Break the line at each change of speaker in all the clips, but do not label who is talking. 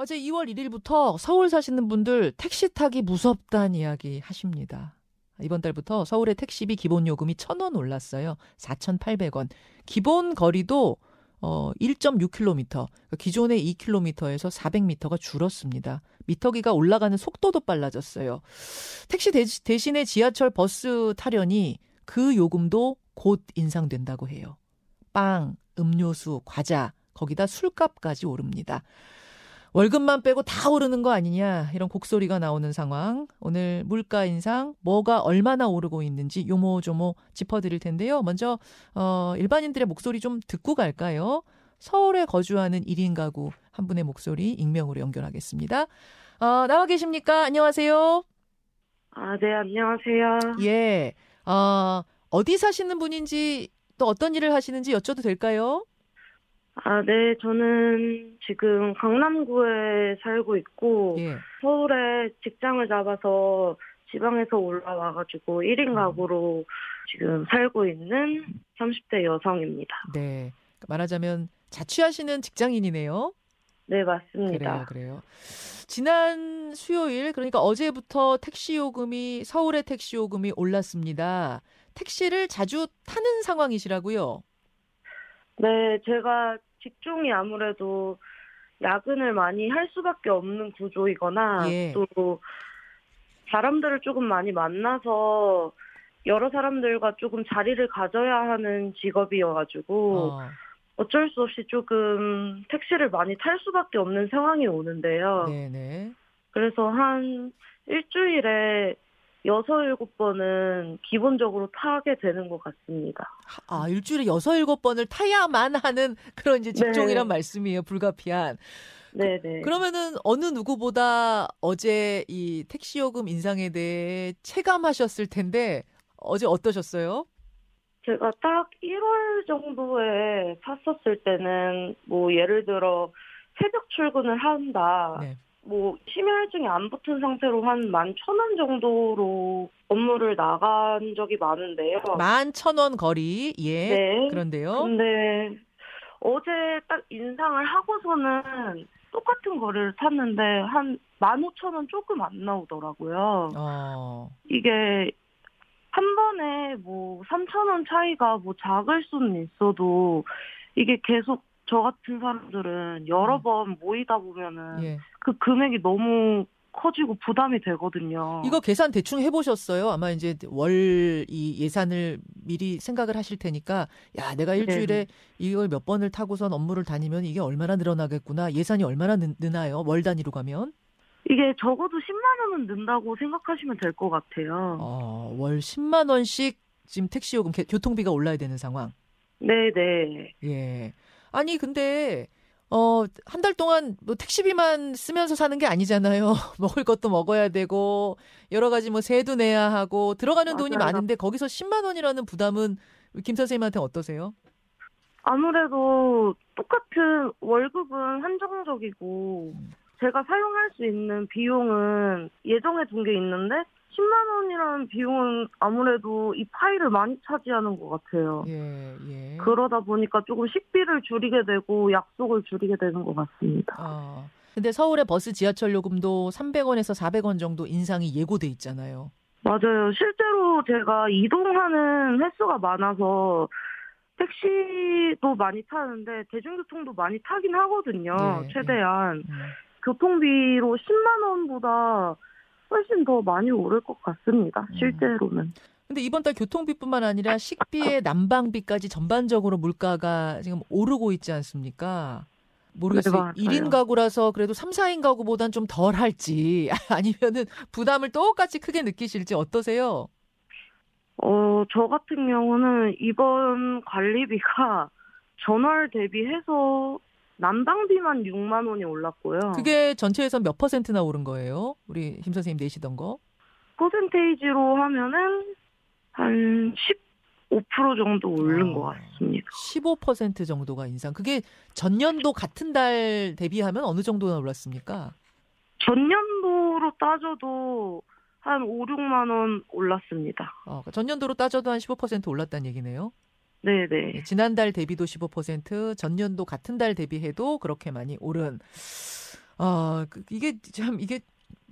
어제 2월 1일부터 서울 사시는 분들 택시 타기 무섭다는 이야기 하십니다. 이번 달부터 서울의 택시비 기본 요금이 1,000원 올랐어요. 4,800원. 기본 거리도 어 1.6km, 그러니까 기존의 2km에서 400m가 줄었습니다. 미터기가 올라가는 속도도 빨라졌어요. 택시 대신에 지하철 버스 타려니 그 요금도 곧 인상된다고 해요. 빵, 음료수, 과자, 거기다 술값까지 오릅니다. 월급만 빼고 다 오르는 거 아니냐 이런 곡소리가 나오는 상황. 오늘 물가 인상 뭐가 얼마나 오르고 있는지 요모조모 짚어드릴 텐데요. 먼저 어, 일반인들의 목소리 좀 듣고 갈까요? 서울에 거주하는 1인 가구 한 분의 목소리 익명으로 연결하겠습니다. 어, 나와 계십니까? 안녕하세요.
아, 네, 안녕하세요.
예. 어, 어디 사시는 분인지 또 어떤 일을 하시는지 여쭤도 될까요?
아, 네, 저는 지금 강남구에 살고 있고,
예.
서울에 직장을 잡아서 지방에서 올라와가지고 1인 가구로 지금 살고 있는 30대 여성입니다.
네. 말하자면 자취하시는 직장인이네요.
네, 맞습니다.
그래요, 그래요. 지난 수요일, 그러니까 어제부터 택시 요금이, 서울의 택시 요금이 올랐습니다. 택시를 자주 타는 상황이시라고요?
네, 제가 직종이 아무래도 야근을 많이 할 수밖에 없는 구조이거나
예.
또 사람들을 조금 많이 만나서 여러 사람들과 조금 자리를 가져야 하는 직업이어가지고
어,
어쩔 수 없이 조금 택시를 많이 탈 수밖에 없는 상황이 오는데요.
네네.
그래서 한 일주일에 여섯 일곱 번은 기본적으로 타게 되는 것 같습니다.
아, 일주일에 여섯, 일곱 번을 타야만 하는 그런 이제 직종이란
네.
말씀이에요. 불가피한.
네네.
그러면은 어느 누구보다 어제 이 택시 요금 인상에 대해 체감하셨을 텐데 어제 어떠셨어요?
제가 딱 1월 정도에 탔었을 때는 뭐 예를 들어 새벽 출근을 한다.
네.
뭐 심혈증이 안 붙은 상태로 한 11,000원 정도로 업무를 나간 적이 많은데요.
만 천 원 거리. 예.
네.
그런데요.
근데 어제 딱 인상을 하고서는 똑같은 거리를 탔는데 한 15,000원 조금 안 나오더라고요.
어.
이게 한 번에 뭐 3,000원 차이가 뭐 작을 수는 있어도 이게 계속 저 같은 사람들은 여러
음.
번 모이다 보면은
예.
그 금액이 너무 커지고 부담이 되거든요.
이거 계산 대충 해보셨어요? 아마 이제 월 이 예산을 미리 생각을 하실 테니까, 야, 내가 일주일에 이걸 몇 번을 타고선 업무를 다니면 이게 얼마나 늘어나겠구나. 예산이 얼마나 는, 느나요? 월 단위로 가면?
이게 적어도 10만 원은 는다고 생각하시면 될 것 같아요.
어, 월 10만 원씩 지금 택시 요금, 개- 교통비가 올라야 되는 상황.
네네.
예. 아니, 근데, 어, 한 달 동안 뭐 택시비만 쓰면서 사는 게 아니잖아요. 먹을 것도 먹어야 되고, 여러 가지 뭐 세도 내야 하고, 들어가는 돈이
맞아요.
많은데, 거기서 10만 원이라는 부담은 김 선생님한테 어떠세요?
아무래도 똑같은 월급은 한정적이고 제가 사용할 수 있는 비용은 예정해 둔 게 있는데 10만 원이라는 비용은 아무래도 이 파일을 많이 차지하는 것 같아요.
예, 예.
그러다 보니까 조금 식비를 줄이게 되고 약속을 줄이게 되는 것 같습니다.
어. 근데 서울의 버스 지하철 요금도 300원에서 400원 정도 인상이 예고돼 있잖아요.
맞아요. 실제로 제가 이동하는 횟수가 많아서 택시도 많이 타는데 대중교통도 많이 타긴 하거든요.
예,
최대한.
음.
교통비로 10만 원보다 훨씬 더 많이 오를 것 같습니다.
음.
실제로는.
근데 이번 달 교통비뿐만 아니라 식비에 난방비까지 전반적으로 물가가 지금 오르고 있지 않습니까? 모르겠어요.
네, 맞아요.
1인 가구라서 그래도 3, 4인 가구보단 좀 덜 할지 아니면은 부담을 똑같이 크게 느끼실지 어떠세요?
어, 저 같은 경우는 이번 관리비가 전월 대비해서 난방비만 6만 원이 올랐고요.
그게 전체에서 몇 퍼센트나 오른 거예요? 우리 김 선생님 내시던 거?
퍼센테이지로 하면은 한 15% 정도 오른
어.
것 같습니다.
15% 정도가 인상. 그게 전년도 같은 달 대비하면 어느 정도나 올랐습니까?
전년도로 따져도 한 5, 6만 원 올랐습니다.
어, 전년도로 따져도 한 15% 올랐다는 얘기네요.
네네.
예, 지난달 대비도 15%, 전년도 같은 달 대비해도 그렇게 많이 오른. 아, 그, 이게 참 이게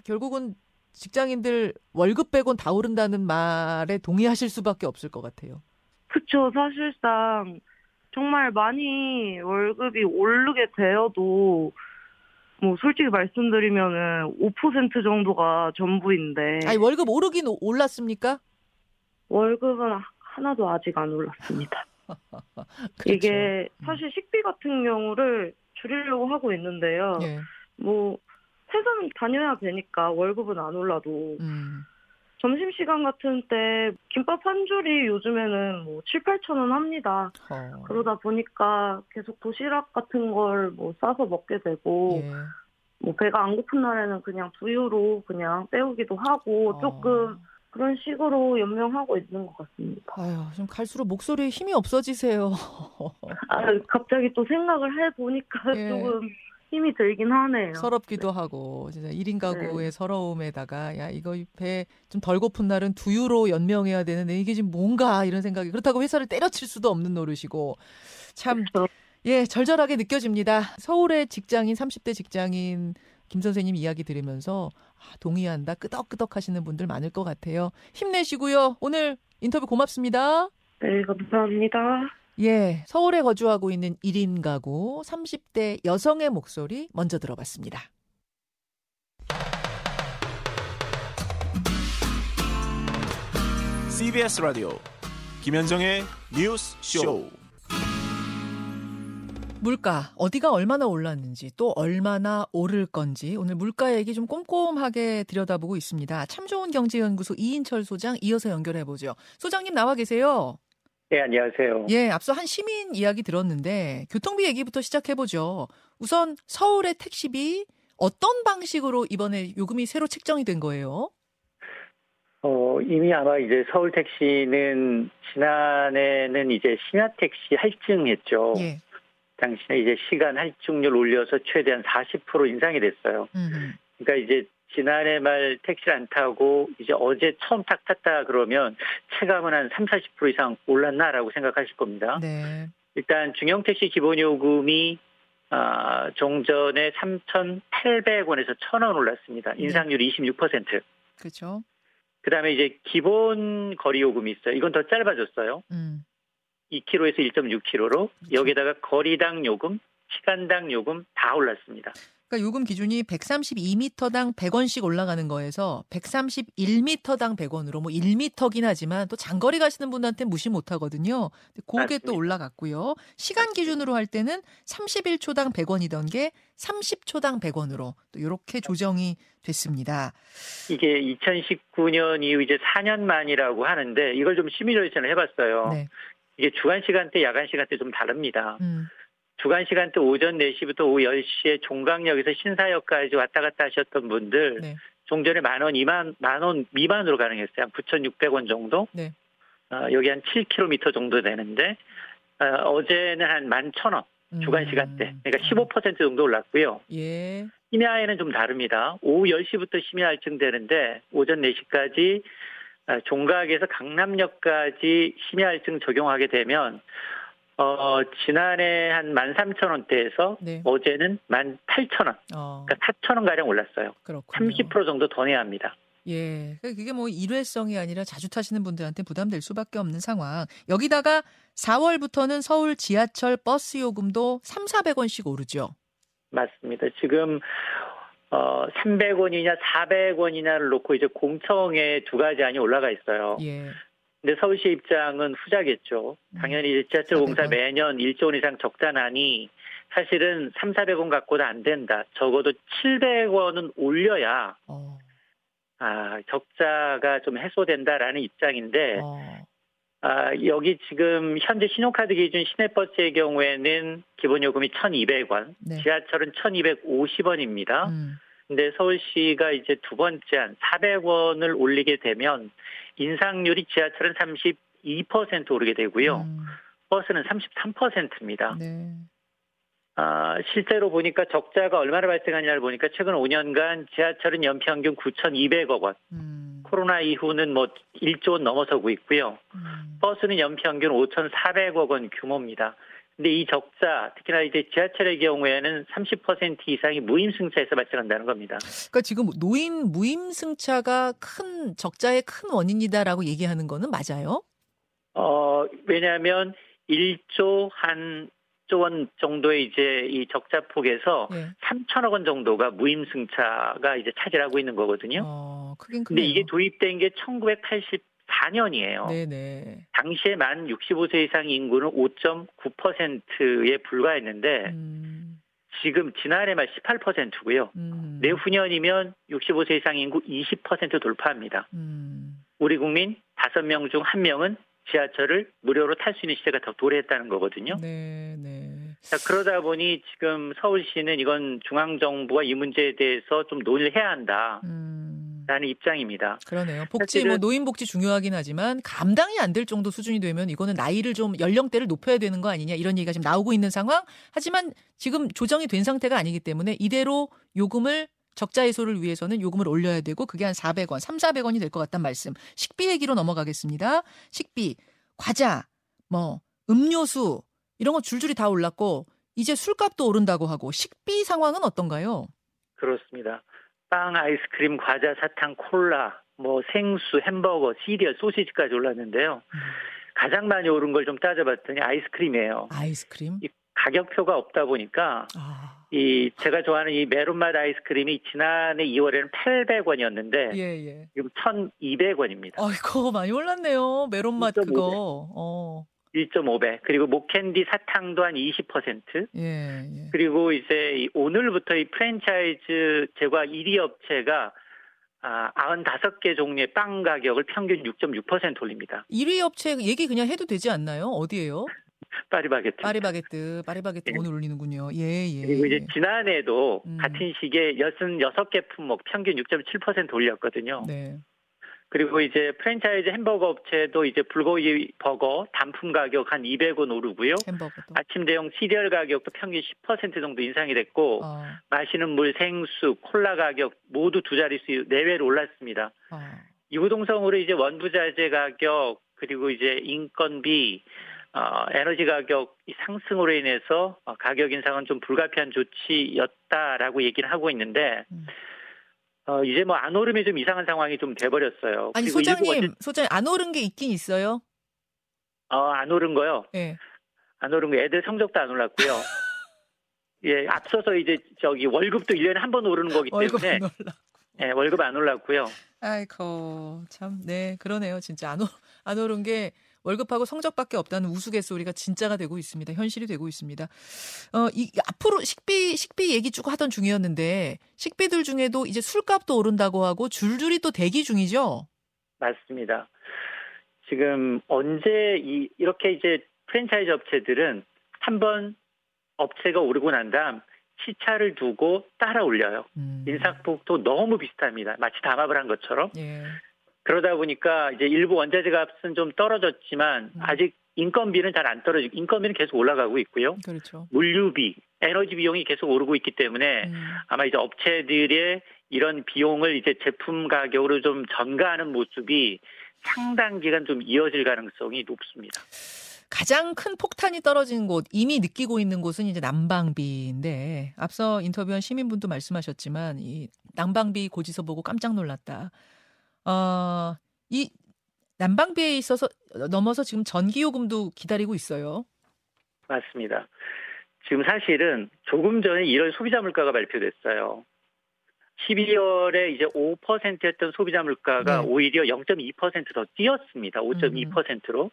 결국은 직장인들 월급 빼곤 다 오른다는 말에 동의하실 수밖에 없을 것 같아요.
그쵸. 사실상 정말 많이 월급이 오르게 되어도 뭐 솔직히 말씀드리면은 5% 정도가 전부인데
아니 월급 오르긴 오- 올랐습니까?
월급은 하나도 아직 안 올랐습니다.
그렇죠.
이게 사실 식비 같은 경우를 줄이려고 하고 있는데요.
예.
뭐 회사는 다녀야 되니까 월급은 안 올라도
음.
점심시간 같은 때 김밥 한 줄이 요즘에는 뭐 7, 8천 원 합니다.
어.
그러다 보니까 계속 도시락 같은 걸 뭐 싸서 먹게 되고
예.
뭐 배가 안 고픈 날에는 그냥 두유로 그냥 때우기도 하고
어.
조금 그런 식으로 연명하고 있는 것 같습니다.
아유, 좀 갈수록 목소리에 힘이 없어지세요.
아, 갑자기 또 생각을 해보니까
예.
조금 힘이 들긴 하네요.
서럽기도 하고 진짜 1인
네.
가구의 서러움에다가 야 이거 배 좀 덜 고픈 날은 두유로 연명해야 되는데 이게 지금 뭔가 이런 생각이 그렇다고 회사를 때려칠 수도 없는 노릇이고 참
그렇죠.
예, 절절하게 느껴집니다. 서울의 직장인, 30대 직장인 김 선생님 이야기 들으면서 아, 동의한다, 끄덕끄덕 하시는 분들 많을 것 같아요. 힘내시고요. 오늘 인터뷰 고맙습니다.
네, 감사합니다.
예, 서울에 거주하고 있는 1인 가구 30대 여성의 목소리 먼저 들어봤습니다.
CBS 라디오 김현정의 뉴스 쇼.
물가 어디가 얼마나 올랐는지 또 얼마나 오를 건지 오늘 물가 얘기 좀 꼼꼼하게 들여다보고 있습니다. 참 좋은 경제연구소 이인철 소장 이어서 연결해 보죠. 소장님 나와 계세요.
네, 안녕하세요.
예, 앞서 한 시민 이야기 들었는데 교통비 얘기부터 시작해 보죠. 우선 서울의 택시비 어떤 방식으로 이번에 요금이 새로 책정이 된 거예요?
어, 이미 아마 이제 서울 택시는 지난해는 이제 심야 택시 할증했죠.
예.
당신의 이제 시간 할증률 올려서 최대한 40% 인상이 됐어요.
음,
그러니까 이제 지난해 말 택시를 안 타고 이제 어제 처음 탁 탔다 그러면 체감은 한 3, 40% 이상 올랐나라고 생각하실 겁니다.
네.
일단 중형 택시 기본 요금이 아, 종전에 3,800원에서 1,000원 올랐습니다. 인상률이 26%.
그렇죠.
그다음에 이제 기본 거리 요금이 있어요. 이건 더 짧아졌어요.
음.
2km에서 1.6km로 여기다가 거리당 요금, 시간당 요금 다 올랐습니다.
그러니까 요금 기준이 132m당 100원씩 올라가는 거에서 131m당 100원으로 뭐 1m긴 하지만 또 장거리 가시는 분한테 무시 못 하거든요. 그게
맞습니다.
또 올라갔고요. 시간 기준으로 할 때는 31초당 100원이던 게 30초당 100원으로 또 이렇게 조정이 됐습니다.
이게 2019년 이후 이제 4년 만이라고 하는데 이걸 좀 시뮬레이션을 해봤어요.
네.
이게 주간 시간대, 야간 시간대 좀 다릅니다.
음.
주간 시간대 오전 4시부터 오후 10시에 종강역에서 신사역까지 왔다 갔다 하셨던 분들
네.
종전에 만 원, 2만, 만 원 미만으로 가능했어요. 한 9,600원 정도.
네.
어, 여기 한 7km 정도 되는데, 어, 제는 한 11,000원. 주간
음.
시간대. 그러니까 15% 정도 올랐고요.
예.
심야에는 좀 다릅니다. 오후 10시부터 심야 할증 되는데, 오전 4시까지 아, 종각에서 강남역까지 심야 할증 적용하게 되면, 어, 지난해 한 13,000원대에서
네.
어제는 18,000원.
어.
그러니까 4,000원 가량 올랐어요.
그렇군요.
30% 정도 더 내야 합니다.
예. 그러니까 그게 뭐 일회성이 아니라 자주 타시는 분들한테 부담될 수밖에 없는 상황. 여기다가 4월부터는 서울 지하철 버스 요금도 3, 400원씩 오르죠.
맞습니다. 지금 어 300원이냐 400원이냐를 놓고 이제 공청에 두 가지 안이 올라가 있어요.
예.
근데 서울시 입장은 후자겠죠. 당연히 이제 지하철 공사
400원.
매년 1조 원 이상 적자나니 사실은 3, 400원 갖고는 안 된다. 적어도 700원은 올려야
어.
아, 적자가 좀 해소된다라는 입장인데
어.
아, 여기 지금 현재 신용카드 기준 시내버스의 경우에는 기본 요금이 1,200원,
네.
지하철은 1,250원입니다.
음.
근데 서울시가 이제 두 번째 한 400원을 올리게 되면 인상률이 지하철은 32% 오르게 되고요.
음.
버스는 33%입니다.
네.
아, 실제로 보니까 적자가 얼마나 발생하냐를 보니까 최근 5년간 지하철은 연평균 9,200억 원,
음.
코로나 이후는 뭐 1조 원 넘어서고 있고요.
음.
버스는 연평균 5,400억 원 규모입니다. 근데 이 적자, 특히나 이제 지하철의 경우에는 30% 이상이 무임승차에서 발생한다는 겁니다.
그러니까 지금 노인 무임승차가 큰 적자의 큰 원인이다라고 얘기하는 거는 맞아요?
어, 왜냐하면 1조 한 조 원 정도의 이제 이 적자 폭에서
예.
3천억 원 정도가 무임승차가 이제 차지하고 있는 거거든요.
어, 크긴
근데. 이게 도입된 게 1984년이에요.
네네.
당시에 만 65세 이상 인구는 5.9%에 불과했는데
음,
지금 지난해 말 18%고요.
음,
내후년이면 65세 이상 인구 20% 돌파합니다.
음,
우리 국민 5명 중 1명은 지하철을 무료로 탈 수 있는 시대가 더 도래했다는 거거든요.
네, 네.
자, 그러다 보니 지금 서울시는 이건 중앙정부가 이 문제에 대해서 좀 논의를 해야 한다라는
음,
입장입니다.
그러네요. 복지, 뭐 노인 복지 중요하긴 하지만 감당이 안 될 정도 수준이 되면 이거는 나이를 좀 연령대를 높여야 되는 거 아니냐 이런 얘기가 지금 나오고 있는 상황. 하지만 지금 조정이 된 상태가 아니기 때문에 이대로 요금을 적자 해소를 위해서는 요금을 올려야 되고 그게 한 400원, 3, 400원이 될 것 같다는 말씀. 식비 얘기로 넘어가겠습니다. 식비, 과자, 뭐 음료수 이런 거 줄줄이 다 올랐고 이제 술값도 오른다고 하고 식비 상황은 어떤가요?
그렇습니다. 빵, 아이스크림, 과자, 사탕, 콜라, 뭐 생수, 햄버거, 시리얼, 소시지까지 올랐는데요. 가장 많이 오른 걸 좀 따져봤더니 아이스크림이에요.
아이스크림.
이 가격표가 없다 보니까
아,
이 제가 좋아하는 이 메론맛 아이스크림이 지난해 2월에는 800원이었는데
예, 예.
지금 1,200원입니다.
아이고 많이 올랐네요. 메론 맛
1.5 배.
그거. 어.
1.5배. 그리고 목캔디 사탕도 한 20%.
예, 예.
그리고 이제 이 오늘부터 이 프랜차이즈 제과 1위 업체가 아, 95개 종류의 빵 가격을 평균 6.6% 올립니다.
1위 업체 얘기 그냥 해도 되지 않나요? 어디예요?
파리바게트.
파리바게뜨
예.
오늘 올리는군요. 예, 예.
그리고 이제
예.
지난해에도
음.
같은 시기에 66개 품목 평균 6.7% 올렸거든요.
네.
그리고 이제 프랜차이즈 햄버거 업체도 이제 불고기 버거 단품 가격 한 200원 오르고요.
햄버거도.
아침 대용 시리얼 가격도 평균 10% 정도 인상이 됐고
어,
마시는 물, 생수, 콜라 가격 모두 두 자릿수 내외로 올랐습니다.
어.
유구동성으로 이제 원부자재 가격 그리고 이제 인건비 어, 에너지 가격 이 상승으로 인해서 어, 가격 인상은 좀 불가피한 조치였다라고 얘기를 하고 있는데
음.
어, 이제 뭐 안 오름이 좀 이상한 상황이 좀 돼버렸어요.
아니 소장님,
어째-
소장님 안 오른 게 있긴 있어요.
어, 안 오른 거요.
예.
안 오른 거 애들 성적도 안 올랐고요. 예, 앞서서 이제 저기 월급도 1년에 한 번 오르는 거기 때문에. 예, 월급 안 올랐고요.
아이고 참, 네 그러네요. 진짜 안, 오, 안 오른 게 월급하고 성적밖에 없다는 우스갯소리가 진짜가 되고 있습니다. 현실이 되고 있습니다. 어, 이 앞으로 식비 식비 얘기 쭉 하던 중이었는데 식비들 중에도 이제 술값도 오른다고 하고 줄줄이 또 대기 중이죠.
맞습니다. 지금 언제 이 이렇게 이제 프랜차이즈 업체들은 한번 업체가 오르고 난 다음 시차를 두고 따라 올려요.
음.
인상폭도 너무 비슷합니다. 마치 담합을 한 것처럼.
예.
그러다 보니까 이제 일부 원자재 값은 좀 떨어졌지만
음.
아직 인건비는 잘 안 떨어지고 인건비는 계속 올라가고 있고요.
그렇죠.
물류비, 에너지 비용이 계속 오르고 있기 때문에
음.
아마 이제 업체들의 이런 비용을 이제 제품 가격으로 좀 전가하는 모습이 상당 기간 좀 이어질 가능성이 높습니다.
가장 큰 폭탄이 떨어진 곳, 이미 느끼고 있는 곳은 이제 난방비인데, 앞서 인터뷰한 시민분도 말씀하셨지만, 이 난방비 고지서 보고 깜짝 놀랐다. 어, 이 난방비에 있어서 넘어서 지금 전기요금도 기다리고 있어요.
맞습니다. 지금 사실은 조금 전에 1월 소비자 물가가 발표됐어요. 12월에 이제 5%였던 소비자 물가가
네.
오히려 0.2%더 뛰었습니다. 5.2%로.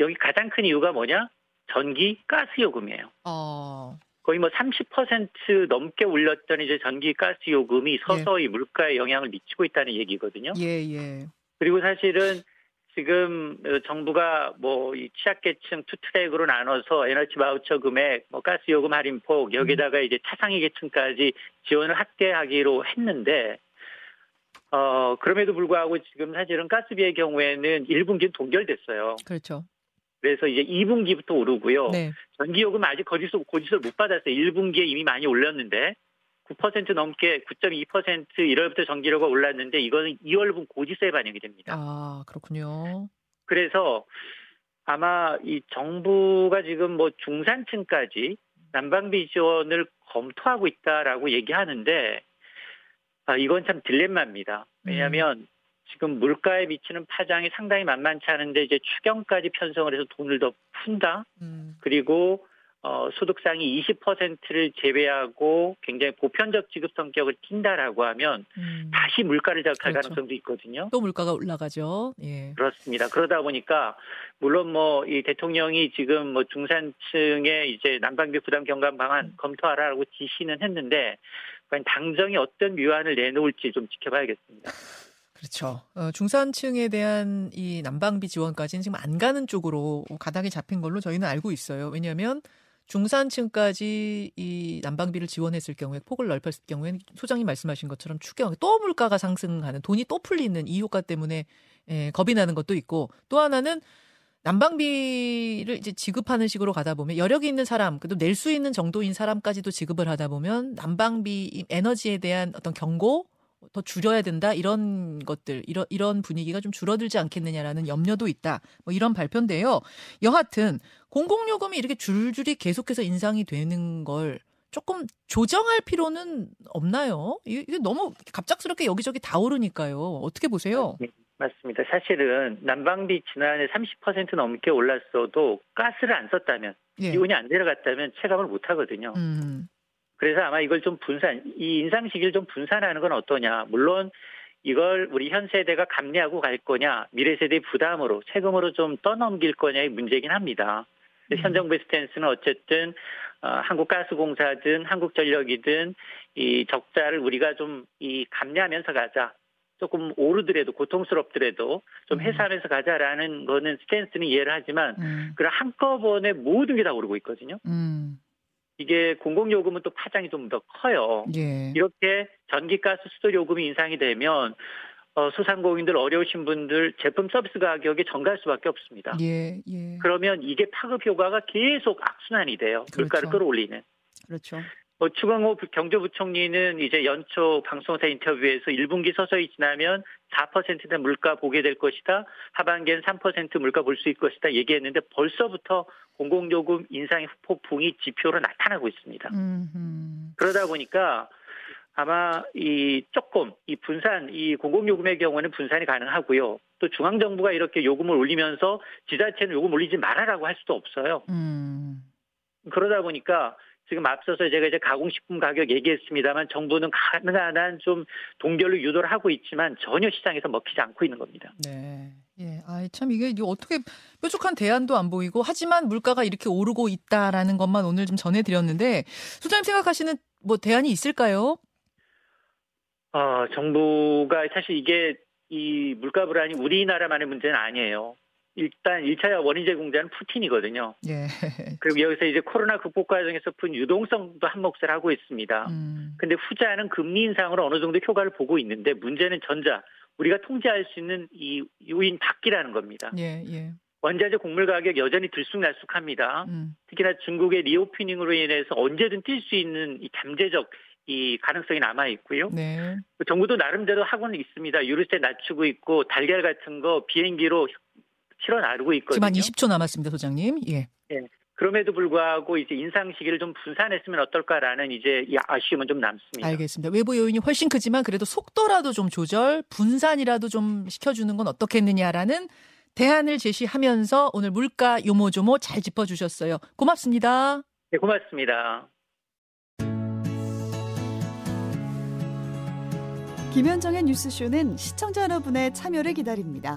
여기 가장 큰 이유가 뭐냐? 전기 가스 요금이에요.
어,
거의 뭐 30% 넘게 올렸던 이제 전기 가스 요금이 서서히 물가에 영향을 미치고 있다는 얘기거든요.
예, 예.
그리고 사실은 지금 어, 정부가 뭐 이 취약계층 two track으로 나눠서 에너지 바우처 금액, 뭐 가스 요금 할인폭 여기다가 이제 차상위 계층까지 지원을 확대하기로 했는데 어 그럼에도 불구하고 지금 사실은 가스비의 경우에는 1분기는 동결됐어요.
그렇죠.
그래서 이제 2분기부터 오르고요.
네.
전기요금 아직 거짓소 고지서를 못 받았어요. 1분기에 이미 많이 올렸는데 9% 넘게 9.2% 1월부터 전기료가 올랐는데 이거는 2월분 고지서에 반영이 됩니다.
아, 그렇군요.
그래서 아마 이 정부가 지금 뭐 중산층까지 난방비 지원을 검토하고 있다라고 얘기하는데 아, 이건 참 딜레마입니다. 왜냐하면 지금 물가에 미치는 파장이 상당히 만만치 않은데 이제 추경까지 편성을 해서 돈을 더 푼다.
음.
그리고 어, 소득상이 20%를 제외하고 굉장히 보편적 지급 성격을 띈다라고 하면
음.
다시 물가를 자극할
그렇죠.
가능성도 있거든요.
또 물가가 올라가죠. 예.
그렇습니다. 그러다 보니까 물론 뭐 이 대통령이 지금 뭐 중산층의 이제 난방비 부담 경감 방안 검토하라고 지시는 했는데 과연 당정이 어떤 묘안을 내놓을지 좀 지켜봐야겠습니다.
그렇죠. 어, 중산층에 대한 이 난방비 지원까지는 지금 안 가는 쪽으로 가닥이 잡힌 걸로 저희는 알고 있어요. 왜냐하면 중산층까지 이 난방비를 지원했을 경우에 폭을 넓혔을 경우에는 소장님 말씀하신 것처럼 추경 또 물가가 상승하는 돈이 또 풀리는 이 효과 때문에 예, 겁이 나는 것도 있고 또 하나는 난방비를 이제 지급하는 식으로 가다 보면 여력이 있는 사람, 그래도 낼 수 있는 정도인 사람까지도 지급을 하다 보면 난방비 에너지에 대한 어떤 경고 더 줄여야 된다 이런 것들 이런 이런 분위기가 좀 줄어들지 않겠느냐라는 염려도 있다. 뭐 이런 발표인데요. 여하튼 공공요금이 이렇게 줄줄이 계속해서 인상이 되는 걸 조금 조정할 필요는 없나요? 이게 너무 갑작스럽게 여기저기 다 오르니까요. 어떻게 보세요?
맞습니다. 사실은 난방비 지난해 30% 넘게 올랐어도 가스를 안 썼다면
예.
기온이 안 내려갔다면 체감을 못 하거든요.
음.
그래서 아마 이걸 좀 분산, 이 인상 시기를 좀 분산하는 건 어떠냐. 물론 이걸 우리 현 세대가 감내하고 갈 거냐, 미래 세대 부담으로 세금으로 좀 떠넘길 거냐의 문제긴 합니다. 근데 현
음.
정부의 스탠스는 어쨌든 어, 한국가스공사든 한국전력이든 이 적자를 우리가 좀 이 감내하면서 가자. 조금 오르더라도 고통스럽더라도 좀
음.
해소하면서 가자라는 거는 스탠스는 이해를 하지만
음.
그런 한꺼번에 모든 게 다 오르고 있거든요.
음.
이게 공공요금은 또 파장이 좀 더 커요.
예.
이렇게 전기가스 수도 요금이 인상이 되면 어, 소상공인들 어려우신 분들 제품 서비스 가격이 정갈 수밖에 없습니다.
예. 예.
그러면 이게 파급 효과가 계속 악순환이 돼요. 물가를
그렇죠.
끌어올리는.
그렇죠.
어, 추강호 부- 경제부총리는 이제 연초 방송사 인터뷰에서 1분기 서서히 지나면 4%의 물가 보게 될 것이다. 하반기엔 3% 물가 볼 수 있을 것이다. 얘기했는데 벌써부터 공공요금 인상의 폭풍이 지표로 나타나고 있습니다.
음. 음.
그러다 보니까 아마 이 조금 이 분산 이 공공요금의 경우는 분산이 가능하고요. 또 중앙 정부가 이렇게 요금을 올리면서 지자체는 요금 올리지 말아라고 할 수도 없어요.
음.
그러다 보니까 지금 앞서서 제가 이제 가공식품 가격 얘기했습니다만 정부는 가능한 한 좀 동결로 유도를 하고 있지만 전혀 시장에서 먹히지 않고 있는 겁니다.
네. 예. 아, 참 이게 이게 어떻게 뾰족한 대안도 안 보이고 하지만 물가가 이렇게 오르고 있다라는 것만 오늘 좀 전해 드렸는데 소장님 생각하시는 뭐 대안이 있을까요?
어, 정부가 사실 이게 이 물가 불안이 우리나라만의 문제는 아니에요. 일단 1차 원인 제 공자는 푸틴이거든요.
예.
그리고 여기서 이제 코로나 극복 과정에서 푼 유동성도 한 몫을 하고 있습니다.
음.
근데 후자는 금리 인상으로 어느 정도 효과를 보고 있는데 문제는 전자 우리가 통제할 수 있는 이 요인 밖이라는 겁니다.
예, 예.
원자재 곡물 가격 여전히 들쑥날쑥합니다.
음.
특히나 중국의 리오프닝으로 인해서 언제든 뛸 수 있는 이 잠재적 이 가능성이 남아 있고요.
네.
정부도 나름대로 하고는 있습니다. 유류세 낮추고 있고 달걀 같은 거 비행기로 실어 나르고 있거든요.
지금 한 20초 남았습니다, 소장님. 예.
그럼에도 불구하고 이제 인상 시기를 좀 분산했으면 어떨까라는 이제 이 아쉬움은 좀 남습니다.
알겠습니다. 외부 요인이 훨씬 크지만 그래도 속도라도 좀 조절, 분산이라도 좀 시켜주는 건 어떻겠느냐라는 대안을 제시하면서 오늘 물가 요모조모 잘 짚어주셨어요. 고맙습니다.
네, 고맙습니다.
김현정의 뉴스쇼는 시청자 여러분의 참여를 기다립니다.